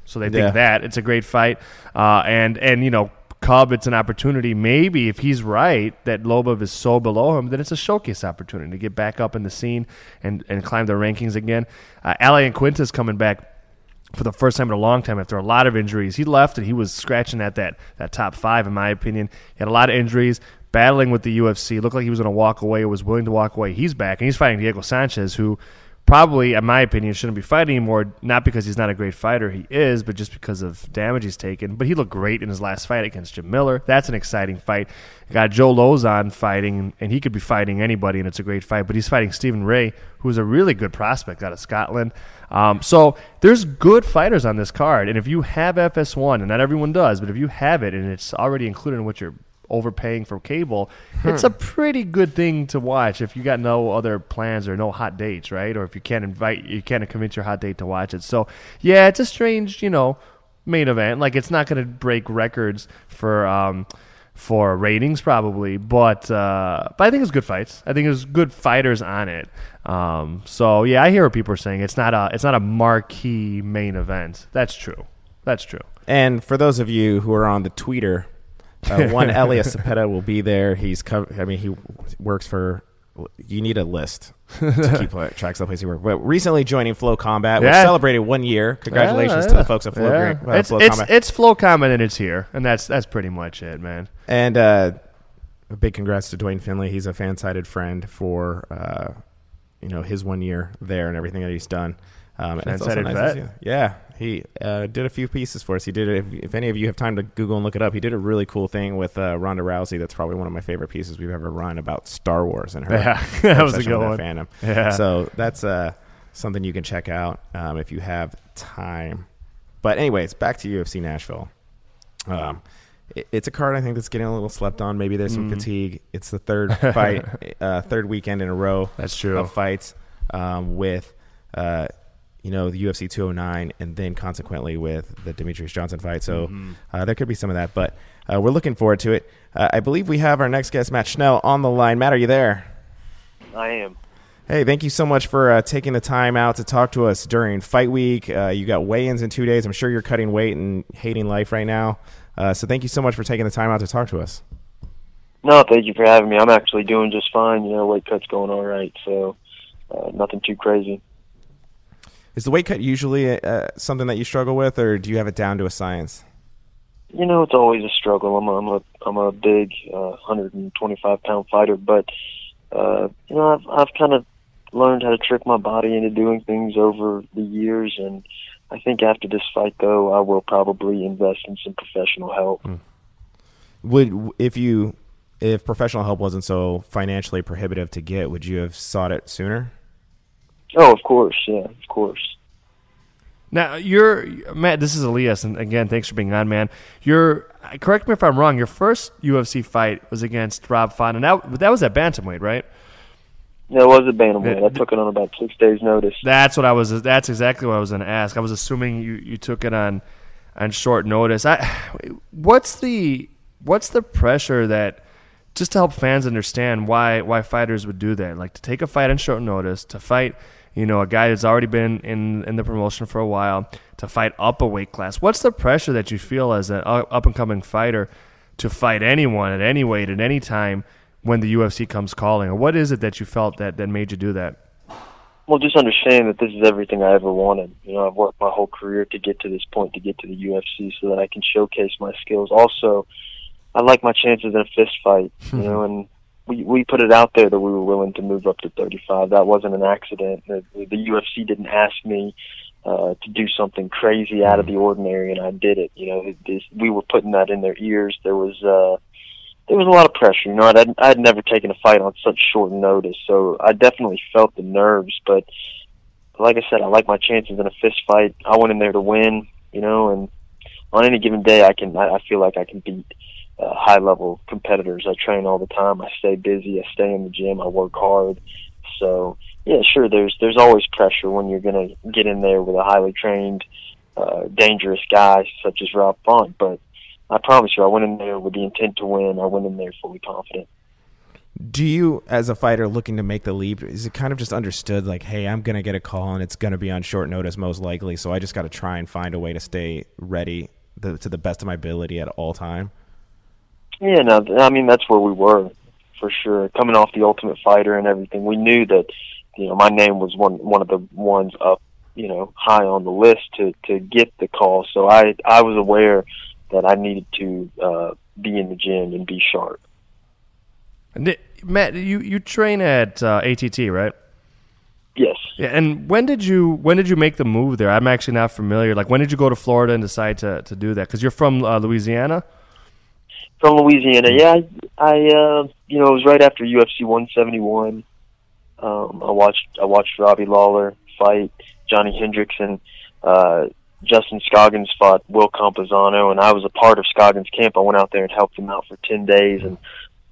So they think Yeah. that it's a great fight, uh, and and you know Cub, it's an opportunity. Maybe if he's right that Lobov is so below him, then it's a showcase opportunity to get back up in the scene and and climb the rankings again. Uh, Al Iaquinta coming back for the first time in a long time after a lot of injuries. He left and he was scratching at that that top five, in my opinion. He had a lot of injuries, battling with the UFC. Looked like he was going to walk away was willing to walk away. He's back and he's fighting Diego Sanchez, who probably, in my opinion, shouldn't be fighting anymore. Not because he's not a great fighter, he is, but just because of damage he's taken. But he looked great in his last fight against Jim Miller. That's an exciting fight. Got Joe Lauzon fighting, and he could be fighting anybody, and it's a great fight. But he's fighting Stephen Ray, who's a really good prospect out of Scotland. Um, so there's good fighters on this card, and if you have FS1, and not everyone does, but if you have it and it's already included in what you're overpaying for cable, it's a pretty good thing to watch if you got no other plans or no hot dates, right? Or if you can't invite, you can't convince your hot date to watch it. So yeah, it's a strange, you know, main event. Like it's not going to break records for. Um, for ratings probably, but uh, but I think it's good fights. I think there's good fighters on it. Um, so yeah, I hear what people are saying. It's not a it's not a marquee main event. That's true. That's true. And for those of you who are on the Twitter Uh, one [LAUGHS] Elias Cepeda will be there. He's I mean, he works for. You need a list to keep [LAUGHS] tracks of the place you work. But recently joining Flow Combat, which celebrated one year. Congratulations Yeah, to the folks at Flow, Yeah. Gra- uh, it's Flow it's Combat. it's flow comment and it's here, and that's that's pretty much it, man. And uh, a big congrats to Dwayne Finley. He's a fan-sided friend for uh, you know his one year there and everything that he's done. Um, and Fan-sided nice vet? Yeah, he uh, did a few pieces for us. He did it. If, if any of you have time to Google and look it up, he did a really cool thing with uh, Ronda Rousey. That's probably one of my favorite pieces we've ever run about Star Wars and her. Yeah, [LAUGHS] that was a good one. that Fandom. Yeah. So that's uh, something you can check out um, if you have time. But anyways, back to UFC Nashville. Um, it- it's a card I think that's getting a little slept on. Maybe there's some fatigue. It's the third [LAUGHS] fight, uh, third weekend in a row. That's true. Of fights um, with, uh, you know, the UFC 209, and then consequently with the Demetrious Johnson fight. So Mm-hmm. uh, there could be some of that, but uh, we're looking forward to it. Uh, I believe we have our next guest, Matt Schnell, on the line. Matt, are you there? I am. Hey, thank you so much for uh, taking the time out to talk to us during fight week. Uh, you got weigh-ins in two days. I'm sure you're cutting weight and hating life right now. Uh, so thank you so much for taking the time out to talk to us. No, thank you for having me. I'm actually doing just fine. You know, weight cut's going all right, so uh, nothing too crazy. Is the weight cut usually uh, something that you struggle with, or do you have it down to a science? You know, it's always a struggle. I'm a, I'm a, I'm a big uh, 125 pound fighter, but uh, you know, I've I've kind of learned how to trick my body into doing things over the years, and I think after this fight, though, I will probably invest in some professional help. Would if you if professional help wasn't so financially prohibitive to get, would you have sought it sooner? Oh, of course, yeah, of course. Now you're Matt. This is Elias, and again, thanks for being on, man. You're correct me if I'm wrong. Your first UFC fight was against Rob Font, and that that was at bantamweight, right? Yeah, it was a bantamweight. I took it on about six days' notice. That's what I was. That's exactly what I was going to ask. I was assuming you, you took it on on short notice. I, what's the what's the pressure that just to help fans understand why why fighters would do that? Like to take a fight on short notice, to fight, you know, a guy that's already been in in the promotion for a while, to fight up a weight class. What's the pressure that you feel as an up and coming fighter to fight anyone at any weight at any time when the UFC comes calling? Or what is it that you felt that that made you do that? Well, just understand that this is everything I ever wanted. You know, I've worked my whole career to get to this point, to get to the UFC, so that I can showcase my skills. Also, I like my chances in a fist fight. You hmm. know, and we we put it out there that we were willing to move up to 35. That wasn't an accident. The, the UFC didn't ask me uh, to do something crazy out of the ordinary, and I did it. You know, this, we were putting that in their ears. There was. uh there was a lot of pressure. You know, I'd I'd never taken a fight on such short notice, so I definitely felt the nerves. But like I said, I like my chances in a fist fight. I went in there to win. You know, and on any given day, I can. I, I feel like I can beat uh, high level competitors. I train all the time. I stay busy. I stay in the gym. I work hard. So yeah, sure. There's there's always pressure when you're gonna get in there with a highly trained, uh, dangerous guy such as Rob Font, but. I promise you, I went in there with the intent to win. I went in there fully confident. Do you, as a fighter looking to make the leap, is it kind of just understood like, hey, I'm going to get a call and it's going to be on short notice most likely, so I just got to try and find a way to stay ready the, to the best of my ability at all time? Yeah, no, I mean that's where we were for sure. Coming off the Ultimate Fighter and everything, we knew that you know my name was one one of the ones up, you know, high on the list to to get the call. So I I was aware that I needed to uh, be in the gym and be sharp. And Matt, you you train at uh, ATT, right? Yes. Yeah. And when did you when did you make the move there? I'm actually not familiar. Like when did you go to Florida and decide to to do that? Because you're from uh, Louisiana. From Louisiana, yeah. I, I uh, you know, it was right after UFC 171. Um, I watched I watched Robbie Lawler fight Johnny Hendricks and uh, Justin Scoggins fought Will Campuzano, and I was a part of Scoggins' camp. I went out there and helped him out for ten days, and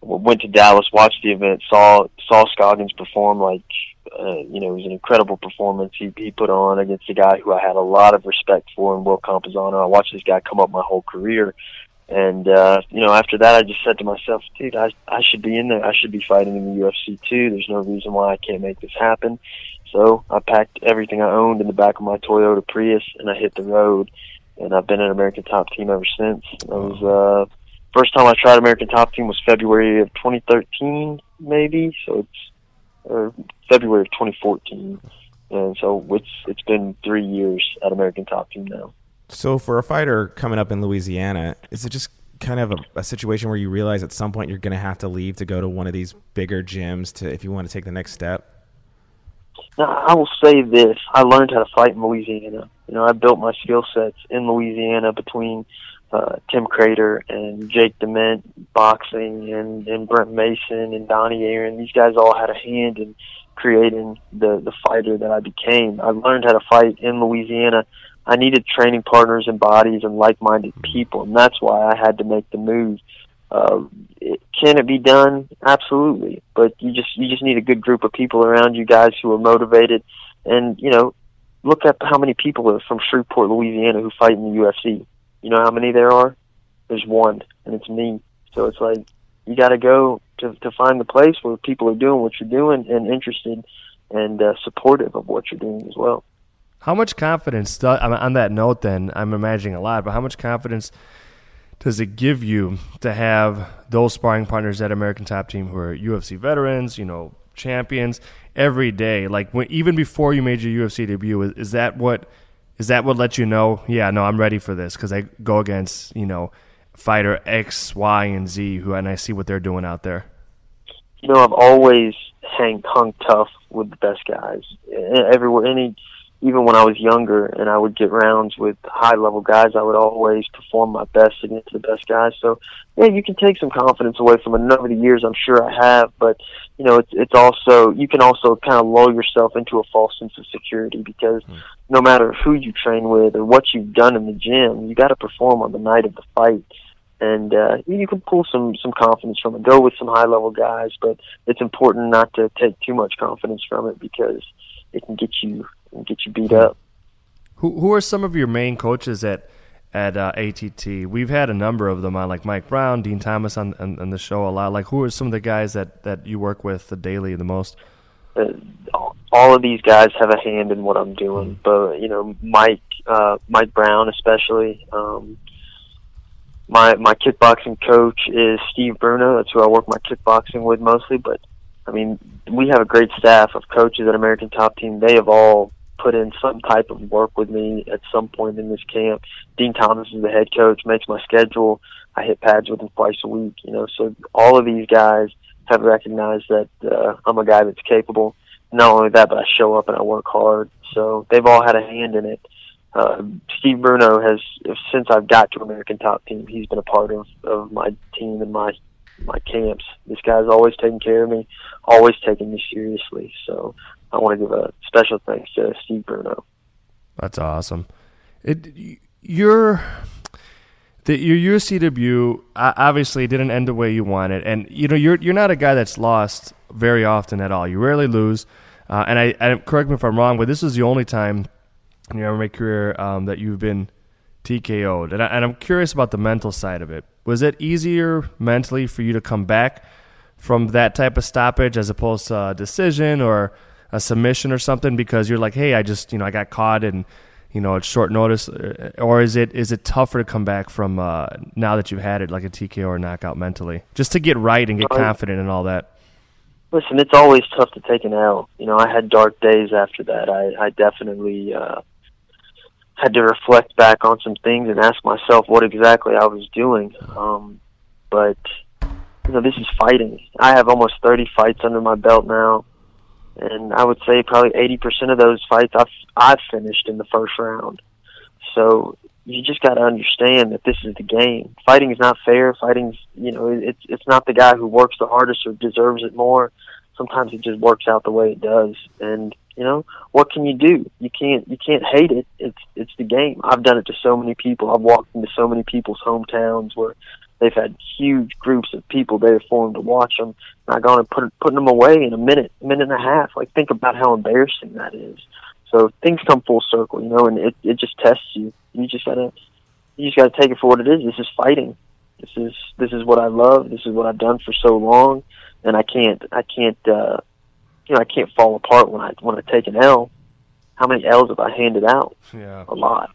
went to Dallas, watched the event, saw saw Scoggins perform like uh, you know it was an incredible performance he he put on against a guy who I had a lot of respect for in Will Campuzano. I watched this guy come up my whole career, and uh, you know after that I just said to myself, dude, I I should be in there. I should be fighting in the UFC too. There's no reason why I can't make this happen. So I packed everything I owned in the back of my Toyota Prius and I hit the road. And I've been an American Top Team ever since. I was uh, first time I tried American Top Team was February of 2013, maybe. So it's or February of 2014, and so it's it's been three years at American Top Team now. So for a fighter coming up in Louisiana, is it just kind of a, a situation where you realize at some point you're going to have to leave to go to one of these bigger gyms to if you want to take the next step? Now, I will say this: I learned how to fight in Louisiana. You know, I built my skill sets in Louisiana between uh, Tim Crater and Jake Dement boxing and, and Brent Mason and Donnie Aaron. These guys all had a hand in creating the the fighter that I became. I learned how to fight in Louisiana. I needed training partners and bodies and like-minded people, and that's why I had to make the move. Uh, it, can it be done? Absolutely, but you just you just need a good group of people around you, guys who are motivated, and you know, look at how many people are from Shreveport, Louisiana, who fight in the UFC. You know how many there are? There's one, and it's me. So it's like you got to go to to find the place where people are doing what you're doing and interested and uh, supportive of what you're doing as well. How much confidence, do, on that note, then, I'm imagining a lot, but how much confidence does it give you to have those sparring partners at American Top Team who are UFC veterans, you know, champions every day? Like, when, even before you made your UFC debut, is, is that what is that what lets you know? Yeah, no, I'm ready for this because I go against you know fighter X, Y, and Z, who and I see what they're doing out there. You know, I've always hang hung tough with the best guys. Everywhere, any even when I was younger and I would get rounds with high level guys, I would always perform my best against the best guys. So yeah, you can take some confidence away from it. And over the years, I'm sure I have, but you know, it's it's also you can also kind of lull yourself into a false sense of security because mm. no matter who you train with or what you've done in the gym, you got to perform on the night of the fight. And uh, you can pull some some confidence from it. Go with some high level guys, but it's important not to take too much confidence from it because it can get you and get you beat up. Who who are some of your main coaches at at uh, ATT? We've had a number of them on, like Mike Brown, Dean Thomas on, on, on the show a lot. Like, who are some of the guys that that you work with the daily the most? Uh, all of these guys have a hand in what I'm doing, mm-hmm. but you know, Mike uh, Mike Brown especially. Um, my my kickboxing coach is Steve Bruno. That's who I work my kickboxing with mostly. But I mean, we have a great staff of coaches at American Top Team. They have all put in some type of work with me at some point in this camp. Dean Thomas is the head coach, makes my schedule. I hit pads with him twice a week, you know. So all of these guys have recognized that uh, I'm a guy that's capable. Not only that, but I show up and I work hard. So they've all had a hand in it. Uh, Steve Bruno has, since I've got to American Top Team, he's been a part of, of my team and my my camps. This guy's always taking care of me, always taking me seriously. So I want to give a special thanks to Steve Bruno. That's awesome. It your the, your debut obviously didn't end the way you wanted, and you know you're you're not a guy that's lost very often at all. You rarely lose, uh, and I, I, correct me if I'm wrong, but this is the only time in your MMA career um, that you've been TKO'd, and, I, and I'm curious about the mental side of it. Was it easier mentally for you to come back from that type of stoppage as opposed to a decision or a submission or something because you're like, hey, I just you know I got caught and you know it's short notice, uh, or is it is it tougher to come back from uh, now that you've had it like a TKO or knockout mentally, just to get right and get confident and all that? Listen, it's always tough to take an L. You know, I had dark days after that. I, I definitely uh, had to reflect back on some things and ask myself what exactly I was doing. Um, but you know, this is fighting. I have almost 30 fights under my belt now and I would say probably 80% of those fights I've I've finished in the first round. So you just got to understand that this is the game. Fighting is not fair. Fighting's you know it's it's not the guy who works the hardest or deserves it more. Sometimes it just works out the way it does, and you know what can you do? You can't you can't hate it. It's it's the game. I've done it to so many people. I've walked into so many people's hometowns where They've had huge groups of people there for them to watch them. Not going to put putting them away in a minute, a minute and a half. Like think about how embarrassing that is. So things come full circle, you know, and it it just tests you. You just gotta you just gotta take it for what it is. This is fighting. This is this is what I love. This is what I've done for so long, and I can't I can't uh, you know I can't fall apart when I when I take an L. How many L's have I handed out? Yeah, a lot.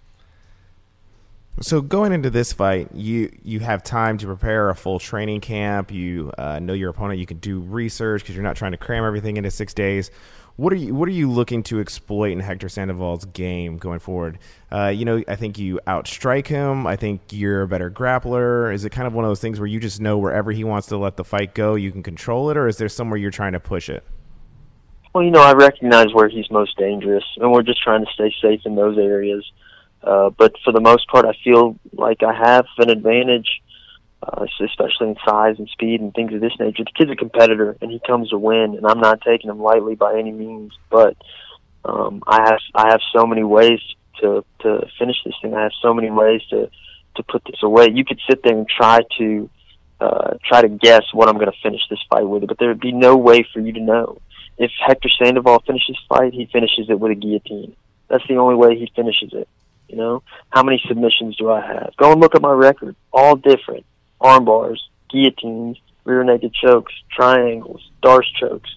So going into this fight, you you have time to prepare a full training camp. You uh, know your opponent. You can do research because you're not trying to cram everything into six days. What are you What are you looking to exploit in Hector Sandoval's game going forward? Uh, you know, I think you outstrike him. I think you're a better grappler. Is it kind of one of those things where you just know wherever he wants to let the fight go, you can control it, or is there somewhere you're trying to push it? Well, you know, I recognize where he's most dangerous, and we're just trying to stay safe in those areas. Uh, but for the most part, I feel like I have an advantage, uh, especially in size and speed and things of this nature. The kid's a competitor, and he comes to win, and I'm not taking him lightly by any means. But um, I have I have so many ways to to finish this thing. I have so many ways to to put this away. You could sit there and try to uh, try to guess what I'm going to finish this fight with, but there would be no way for you to know. If Hector Sandoval finishes fight, he finishes it with a guillotine. That's the only way he finishes it. You know, how many submissions do I have? Go and look at my record. All different. Arm bars, guillotines, rear naked chokes, triangles, D'Arce chokes.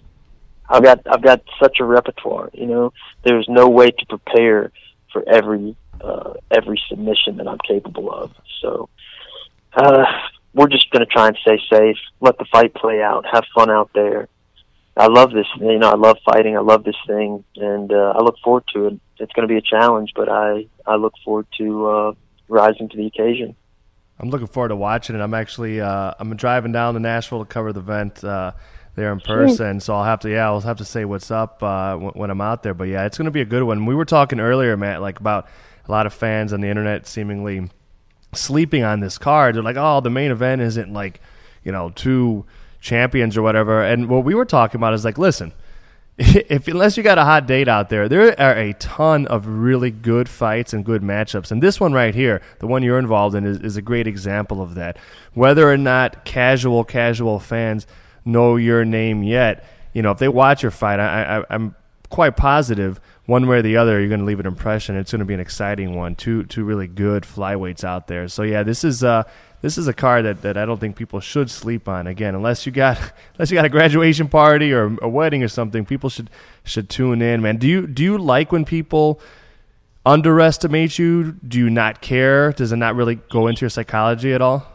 I've got I've got such a repertoire. You know, there's no way to prepare for every uh, every submission that I'm capable of. So uh, we're just going to try and stay safe, let the fight play out, have fun out there. I love this. You know, I love fighting. I love this thing, and uh, I look forward to it. It's going to be a challenge, but I I look forward to uh, rising to the occasion. I'm looking forward to watching it. I'm actually uh, I'm driving down to Nashville to cover the event uh, there in person, so I'll have to yeah I'll have to say what's up uh, when, when I'm out there. But yeah, it's going to be a good one. We were talking earlier, Matt, like about a lot of fans on the internet seemingly sleeping on this card. They're like, oh, the main event isn't like you know two champions or whatever. And what we were talking about is like, listen, [LAUGHS] if unless you got a hot date out there, there are a ton of really good fights and good matchups. And this one right here, the one you're involved in, is, is a great example of that. Whether or not casual casual fans know your name yet, you know, if they watch your fight, I, I, I'm quite positive one way or the other, you're going to leave an impression. It's going to be an exciting one. Two two really good flyweights out there. So yeah, this is uh, this is a car that, that I don't think people should sleep on. Again, unless you got [LAUGHS] unless you got a graduation party or a wedding or something, people should should tune in. Man, do you do you like when people underestimate you? Do you not care? Does it not really go into your psychology at all?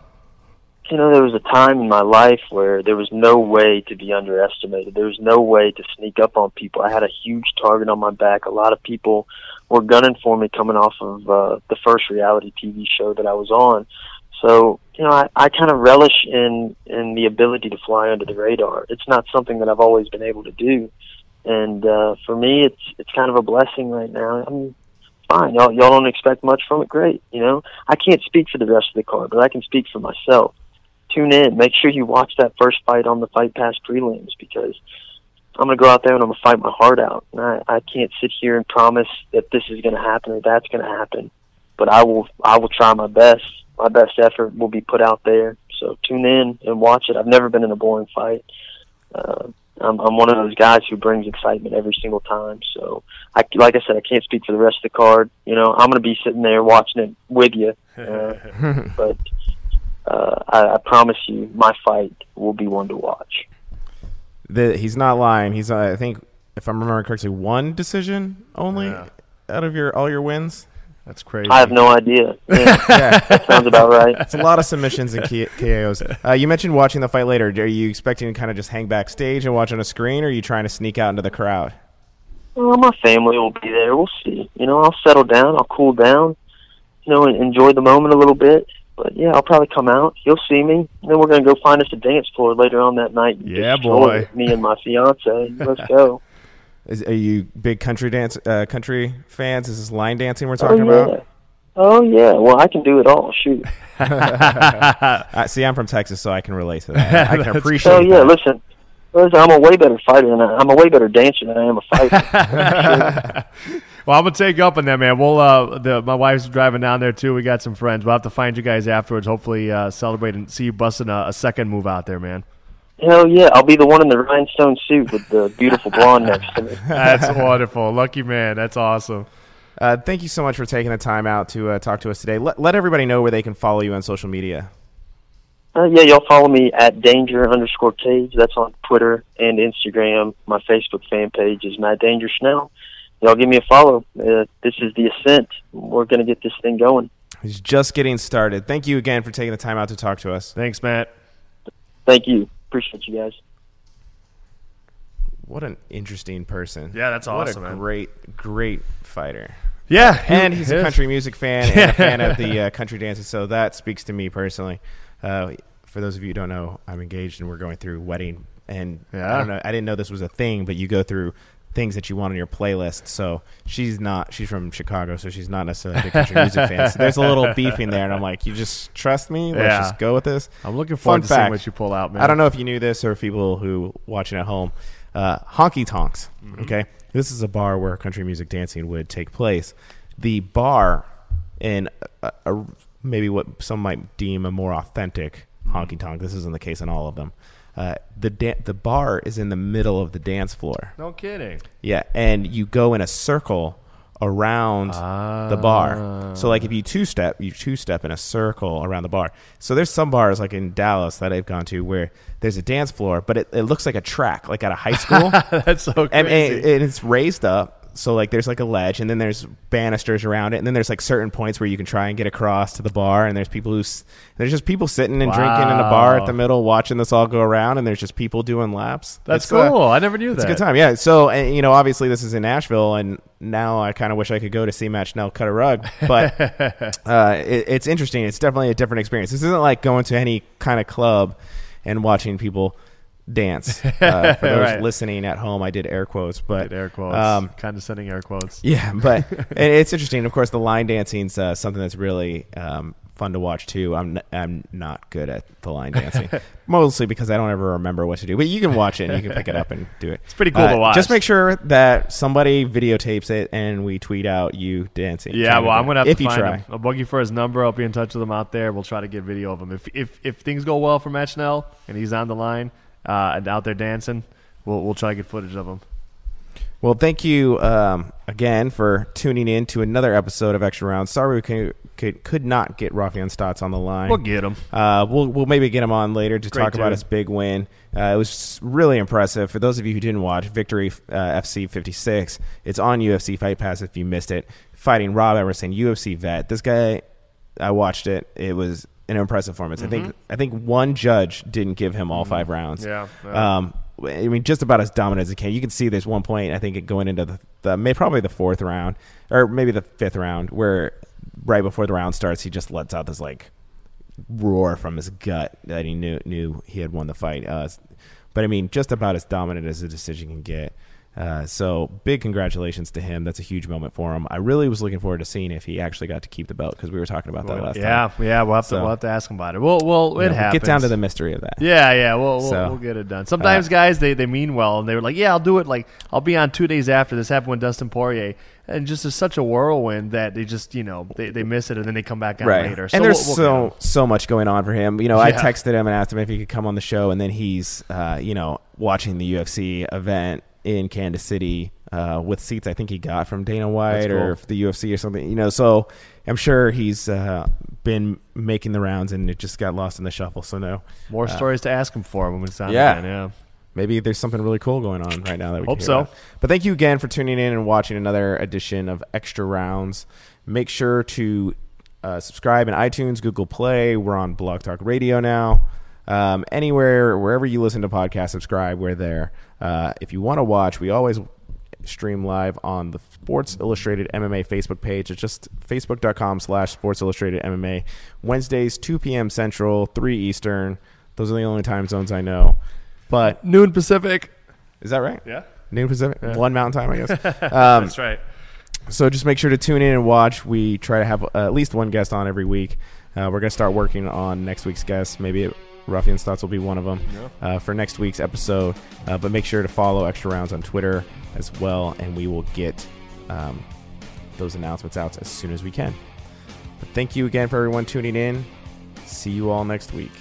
You know, there was a time in my life where there was no way to be underestimated. There was no way to sneak up on people. I had a huge target on my back. A lot of people were gunning for me coming off of uh, the first reality TV show that I was on so, you know, I, I kind of relish in in the ability to fly under the radar. It's not something that I've always been able to do, and uh, for me, it's it's kind of a blessing right now. I'm fine. Y'all y'all don't expect much from it. Great. You know, I can't speak for the rest of the card, but I can speak for myself. Tune in. Make sure you watch that first fight on the Fight Pass prelims because I'm going to go out there and I'm going to fight my heart out. And I, I can't sit here and promise that this is going to happen or that's going to happen, but I will I will try my best my best effort will be put out there. So tune in and watch it. I've never been in a boring fight. Uh, I'm, I'm one of those guys who brings excitement every single time. So, I, like I said, I can't speak for the rest of the card. You know, I'm going to be sitting there watching it with you. Uh, [LAUGHS] but uh, I, I promise you, my fight will be one to watch. The, he's not lying. He's, uh, I think, if I'm remembering correctly, one decision only yeah. out of your all your wins. That's crazy. I have no idea. Yeah, [LAUGHS] yeah. that sounds about right. It's a lot of submissions and KOs. Uh, you mentioned watching the fight later. Are you expecting to kind of just hang backstage and watch on a screen, or are you trying to sneak out into the crowd? Well, my family will be there. We'll see. You know, I'll settle down. I'll cool down. You know, and enjoy the moment a little bit. But yeah, I'll probably come out. You'll see me. And then we're gonna go find us a dance floor later on that night. Yeah, boy. Me and my fiance. Let's go. Is, are you big country dance uh, country fans? Is this line dancing we're talking oh, yeah. about? Oh yeah, well I can do it all. Shoot. [LAUGHS] [LAUGHS] uh, see, I'm from Texas, so I can relate to that. I can [LAUGHS] appreciate. Oh yeah, that. listen, listen, I'm a way better fighter than I, I'm a way better dancer than I am a fighter. well, I'm gonna take up on that, man. We'll uh, the my wife's driving down there too. We got some friends. We'll have to find you guys afterwards. Hopefully, uh, celebrate and see you busting a, a second move out there, man. Hell yeah, I'll be the one in the rhinestone suit with the beautiful blonde next to me. [LAUGHS] That's wonderful. Lucky man. That's awesome. Uh, thank you so much for taking the time out to uh, talk to us today. Let, let everybody know where they can follow you on social media. Uh, yeah, y'all follow me at danger underscore cage. That's on Twitter and Instagram. My Facebook fan page is Matt Danger Schnell. Y'all give me a follow. Uh, this is the ascent. We're going to get this thing going. He's just getting started. Thank you again for taking the time out to talk to us. Thanks, Matt. Thank you. Appreciate you guys. What an interesting person. Yeah, that's awesome, What a man. great, great fighter. Yeah, And he's a country music fan and a [LAUGHS] fan of the uh, country dances, so that speaks to me personally. Uh, for those of you who don't know, I'm engaged and we're going through wedding. And I don't know, I didn't know this was a thing, but you go through things that you want on your playlist. So she's not, she's from Chicago, so she's not necessarily a big country music fan. So there's a little [LAUGHS] beefing there, and I'm like, you just trust me. Let's Yeah. just go with this. I'm looking Fun forward to seeing what you pull out, man. I don't know if you knew this or people who watching at home. Uh, honky tonks. Mm-hmm. Okay, this is a bar where country music dancing would take place. The bar in a, a, maybe what some might deem a more authentic Mm-hmm. honky tonk. This isn't the case in all of them. Uh, the da- the bar is in the middle of the dance floor. No kidding. Yeah, and you go in a circle around the bar. So like if you two step, you two step in a circle around the bar. So there's some bars like in Dallas that I've gone to where there's a dance floor, but it, it looks like a track, like at a high school, [LAUGHS] That's so crazy. and, and, and it's raised up. So like there's like a ledge, and then there's banisters around it, and then there's like certain points where you can try and get across to the bar, and there's people who there's just people sitting and drinking in a bar at the middle, watching this all go around, and there's just people doing laps. That's It's, uh, cool. I never knew that. it's a good time, yeah. So, and, you know, obviously this is in Nashville, and now I kind of wish I could go to see Matt Schnell cut a rug, but [LAUGHS] uh, it, it's interesting. It's definitely a different experience. This isn't like going to any kind of club and watching people dance. [LAUGHS] Uh, for those Right. listening at home, I did air quotes, but Air quotes. Um, condescending air quotes. yeah, but [LAUGHS] and it's interesting. Of course, the line dancing's uh, something that's really um, fun to watch too. I'm n- I'm not good at the line [LAUGHS] dancing, mostly because I don't ever remember what to do. But you can watch it, and you can pick it up and do it. It's pretty cool to watch. Just make sure that somebody videotapes it and we tweet out you dancing. Yeah, well, I'm gonna have if to you find try. him. I'll bug you for his number. I'll be in touch with him out there. We'll try to get video of him. If if if things go well for Matt Schnell and he's on the line uh, and out there dancing, we'll we'll try to get footage of them. Well, thank you um, again for tuning in to another episode of Extra Round. Sorry we could could, could not get Raufeon Stots on the line. We'll get him. Uh, we'll we'll maybe get him on later to Great talk about his big win. Uh, it was really impressive. For those of you who didn't watch, Victory uh, FC 56. It's on UFC Fight Pass if you missed it. Fighting Rob Emerson, UFC vet. This guy, I watched it. It was an impressive performance. I think I think one judge didn't give him all five rounds. Yeah, yeah. Um, I mean, just about as dominant as he can. You can see there's one point I think going into the, the may probably the fourth round or maybe the fifth round where right before the round starts he just lets out this like roar from his gut that he knew knew he had won the fight. Uh, but I mean, just about as dominant as a decision can get. Uh, so big congratulations to him. That's a huge moment for him. I really was looking forward to seeing if he actually got to keep the belt because we were talking about that last yeah, time. yeah. We'll have to we'll have to ask him about it. We'll we'll You it know, happens. Get down to the mystery of that. Yeah, yeah, we'll we'll, So, we'll get it done. Sometimes guys they, they mean well and they were like, yeah, I'll do it. Like I'll be on two days after this happened with Dustin Poirier, and just is such a whirlwind that they just you know they, they miss it and then they come back on right. later. and there's we'll- we'll so so much going on for him. You know, I texted him and asked him if he could come on the show, and then he's uh, you know watching the UFC event in Kansas City uh, with seats I think he got from Dana White That's or the UFC or something. You know, so I'm sure he's uh, been making the rounds and it just got lost in the shuffle. So no, more stories to ask him for when it's on yeah. again. Yeah. maybe there's something really cool going on right now that we Hope so. about. But thank you again for tuning in and watching another edition of Extra Rounds. Make sure to uh, subscribe in iTunes, Google Play. We're on Blog Talk Radio now. Um, anywhere, wherever you listen to podcasts, subscribe. We're there. Uh, if you want to watch, we always stream live on the Sports Illustrated MMA Facebook page. It's just facebook.com slash Sports Illustrated MMA. Wednesdays, 2 p.m. Central, 3 Eastern. Those are the only time zones I know. But Noon Pacific. is that right? Yeah. Noon Pacific, one Mountain Time, I guess. [LAUGHS] Um, That's right. so just make sure to tune in and watch. We try to have uh, at least one guest on every week. Uh, we're going to start working on next week's guest. Maybe Raufeon Stots will be one of them uh, for next week's episode. Uh, but make sure to follow Extra Rounds on Twitter as well, and we will get um, those announcements out as soon as we can. But thank you again for everyone tuning in. See you all next week.